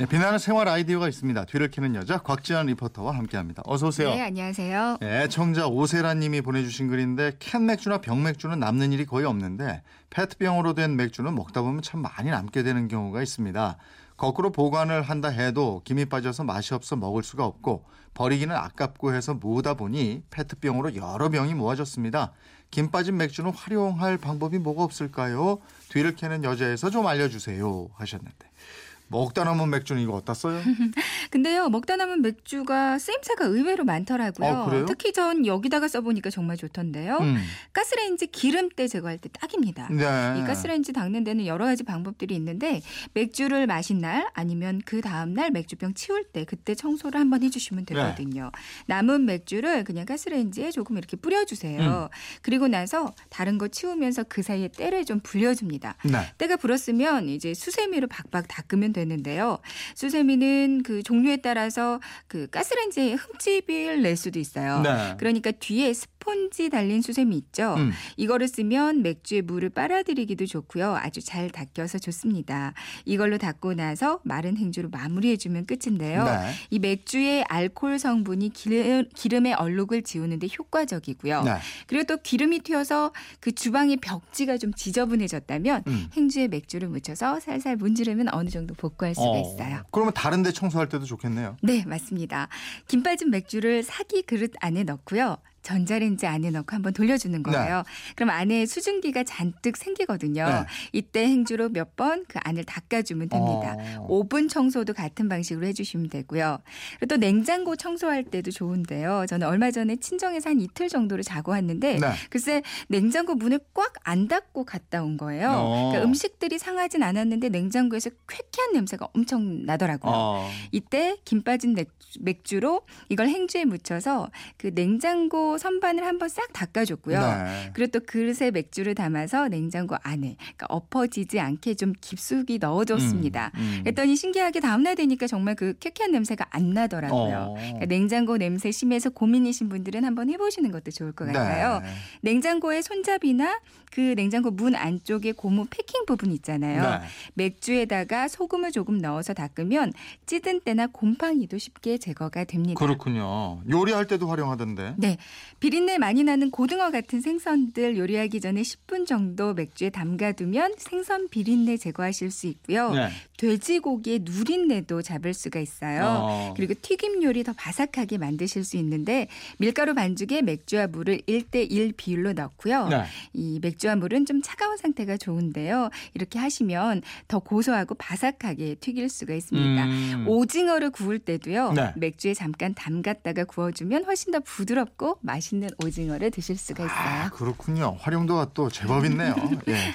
네, 빛나는 생활 아이디어가 있습니다. 뒤를 캐는 여자 곽지연 리포터와 함께합니다. 어서 오세요. 네, 안녕하세요. 네, 청자 오세라님이 보내주신 글인데 캔 맥주나 병 맥주는 남는 일이 거의 없는데 페트병으로 된 맥주는 먹다 보면 참 많이 남게 되는 경우가 있습니다. 거꾸로 보관을 한다 해도 김이 빠져서 맛이 없어 먹을 수가 없고 버리기는 아깝고 해서 모으다 보니 페트병으로 여러 병이 모아졌습니다. 김 빠진 맥주는 활용할 방법이 뭐가 없을까요? 뒤를 캐는 여자에서 좀 알려주세요 하셨는데 먹다 남은 맥주는 이거 어디다 써요? 근데요, 먹다 남은 맥주가 쓰임새가 의외로 많더라고요. 아? 특히 전 여기다가 써보니까 정말 좋던데요. 음. 가스레인지 기름때 제거할 때 딱입니다. 네. 이 가스레인지 닦는 데는 여러 가지 방법들이 있는데 맥주를 마신 날 아니면 그 다음 날 맥주병 치울 때 그때 청소를 한번 해주시면 네. 되거든요. 남은 맥주를 그냥 가스레인지에 조금 이렇게 뿌려주세요. 음. 그리고 나서 다른 거 치우면서 그 사이에 때를 좀 불려줍니다. 네. 때가 불었으면 이제 수세미로 박박 닦으면 되는데요. 수세미는 그 종류에 따라서 그 가스레인지에 흠집을 낼 수도 있어요. 네. 그러니까 뒤에 스폰지 달린 수세미 있죠. 음. 이거를 쓰면 맥주에 물을 빨아들이기도 좋고요. 아주 잘 닦여서 좋습니다. 이걸로 닦고 나서 마른 행주로 마무리해주면 끝인데요. 네. 이 맥주의 알코올 성분이 기름, 기름 의 얼룩을 지우는데 효과적이고요. 네. 그리고 또 기름이 튀어서 그 주방의 벽지가 좀 지저분해졌다면 음. 행주에 맥주를 묻혀서 살살 문지르면 어느 정도 복구할 수가 어, 있어요. 그러면 다른데 청소할 때도 좋겠네요. 네, 맞습니다. 김 빠진 맥주를 사기 그릇 안에 넣고요. 전자레인지 안에 넣고 한번 돌려주는 거예요. 그럼 안에 수증기가 잔뜩 생기거든요. 네. 이때 행주로 몇 번 그 안을 닦아주면 됩니다. 어. 오븐 청소도 같은 방식으로 해주시면 되고요. 그리고 또 냉장고 청소할 때도 좋은데요. 저는 얼마 전에 친정에서 한 이틀 정도를 자고 왔는데 네. 글쎄 냉장고 문을 꽉 안 닫고 갔다 온 거예요. 어. 그러니까 음식들이 상하진 않았는데 냉장고에서 쾌쾌한 냄새가 엄청 나더라고요. 어. 이때 김 빠진 맥- 맥주로 이걸 행주에 묻혀서 그 냉장고 선반을 한번 싹 닦아줬고요. 네. 그리고 또 그릇에 맥주를 담아서 냉장고 안에 그러니까 엎어지지 않게 좀 깊숙이 넣어줬습니다. 음, 음. 그랬더니 신기하게 다음날 되니까 정말 그 쾌쾌한 냄새가 안 나더라고요. 어. 그러니까 냉장고 냄새 심해서 고민이신 분들은 한번 해보시는 것도 좋을 것 같아요. 네. 냉장고의 손잡이나 그 냉장고 문 안쪽에 고무 패킹 부분 있잖아요. 네. 맥주에다가 소금을 조금 넣어서 닦으면 찌든 때나 곰팡이도 쉽게 제거가 됩니다. 그렇군요. 요리할 때도 활용하던데. 네. 비린내 많이 나는 고등어 같은 생선들 요리하기 전에 10분 정도 맥주에 담가두면 생선 비린내 제거하실 수 있고요. 네. 돼지고기의 누린내도 잡을 수가 있어요. 어. 그리고 튀김 요리 더 바삭하게 만드실 수 있는데 밀가루 반죽에 맥주와 물을 1대1 비율로 넣고요. 네. 이 맥주와 물은 좀 차가운 상태가 좋은데요. 이렇게 하시면 더 고소하고 바삭하게 튀길 수가 있습니다. 음. 오징어를 구울 때도요. 네. 맥주에 잠깐 담갔다가 구워주면 훨씬 더 부드럽고 맛있는 오징어를 드실 수가 있어요. 아, 그렇군요. 활용도가 또 제법 있네요. 예.